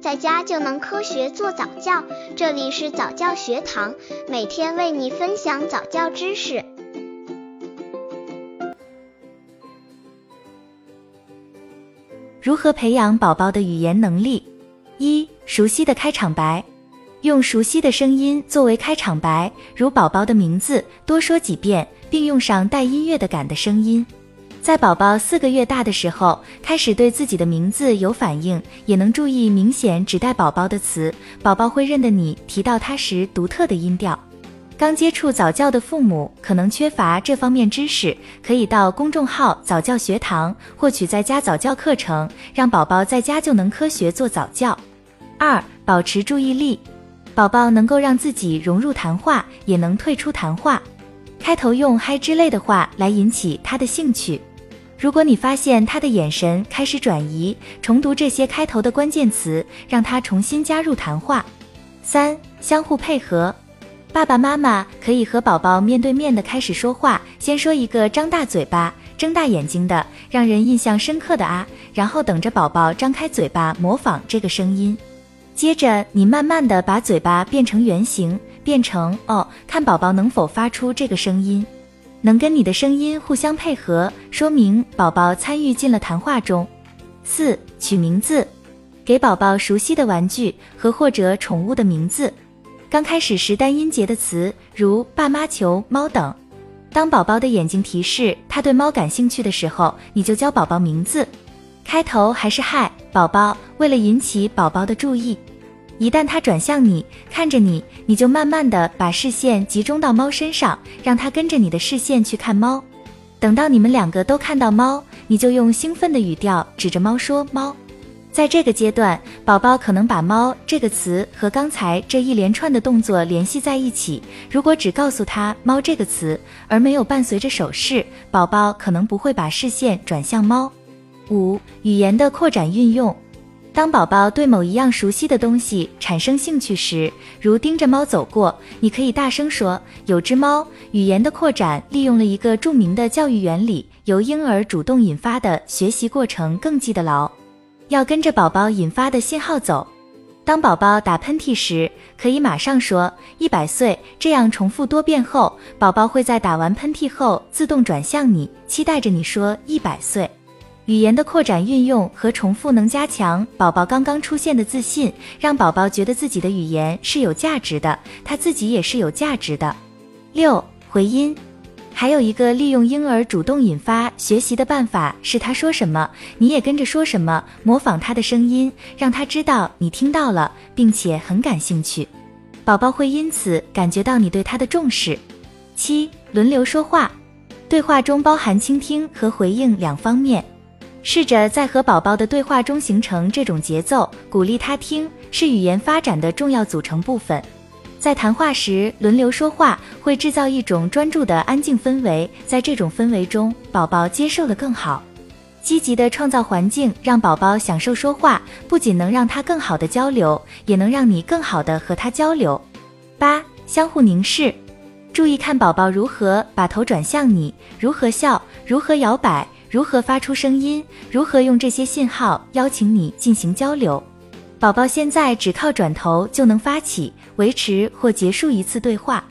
在家就能科学做早教。这里是早教学堂，每天为你分享早教知识。如何培养宝宝的语言能力？一、熟悉的开场白，用熟悉的声音作为开场白，如宝宝的名字，多说几遍，并用上带音乐的感的声音。在宝宝四个月大的时候，开始对自己的名字有反应，也能注意明显指代宝宝的词，宝宝会认得你提到他时独特的音调。刚接触早教的父母可能缺乏这方面知识，可以到公众号早教学堂获取在家早教课程，让宝宝在家就能科学做早教。二、保持注意力，宝宝能够让自己融入谈话，也能退出谈话。开头用嗨之类的话来引起他的兴趣。如果你发现他的眼神开始转移，重读这些开头的关键词，让他重新加入谈话。三、相互配合。爸爸妈妈可以和宝宝面对面的开始说话，先说一个张大嘴巴、睁大眼睛的，让人印象深刻的啊，然后等着宝宝张开嘴巴模仿这个声音。接着你慢慢的把嘴巴变成圆形，变成哦，看宝宝能否发出这个声音，能跟你的声音互相配合，说明宝宝参与进了谈话中。四、取名字，给宝宝熟悉的玩具和或者宠物的名字。刚开始时单音节的词，如爸妈、球、猫等。当宝宝的眼睛提示他对猫感兴趣的时候，你就教宝宝名字。开头还是嗨，宝宝。为了引起宝宝的注意，一旦它转向你，看着你，你就慢慢的把视线集中到猫身上，让它跟着你的视线去看猫。等到你们两个都看到猫，你就用兴奋的语调指着猫说猫。在这个阶段，宝宝可能把“猫”这个词和刚才这一连串的动作联系在一起。如果只告诉他“猫”这个词，而没有伴随着手势，宝宝可能不会把视线转向猫。五、语言的扩展运用。当宝宝对某一样熟悉的东西产生兴趣时，如盯着猫走过，你可以大声说：“有只猫。”语言的扩展利用了一个著名的教育原理，由婴儿主动引发的学习过程更记得牢。要跟着宝宝引发的信号走。当宝宝打喷嚏时，可以马上说一百岁，这样重复多遍后，宝宝会在打完喷嚏后自动转向你，期待着你说一百岁。语言的扩展运用和重复能加强宝宝刚刚出现的自信，让宝宝觉得自己的语言是有价值的，他自己也是有价值的。六回音。还有一个利用婴儿主动引发学习的办法，是他说什么，你也跟着说什么，模仿他的声音，让他知道你听到了，并且很感兴趣，宝宝会因此感觉到你对他的重视。七，轮流说话，对话中包含倾听和回应两方面，试着在和宝宝的对话中形成这种节奏，鼓励他听，是语言发展的重要组成部分。在谈话时轮流说话，会制造一种专注的安静氛围。在这种氛围中，宝宝接受的更好。积极的创造环境，让宝宝享受说话，不仅能让他更好的交流，也能让你更好的和他交流。八、相互凝视，注意看宝宝如何把头转向你，如何笑，如何摇摆，如何发出声音，如何用这些信号邀请你进行交流。宝宝现在只靠转头就能发起、维持或结束一次对话。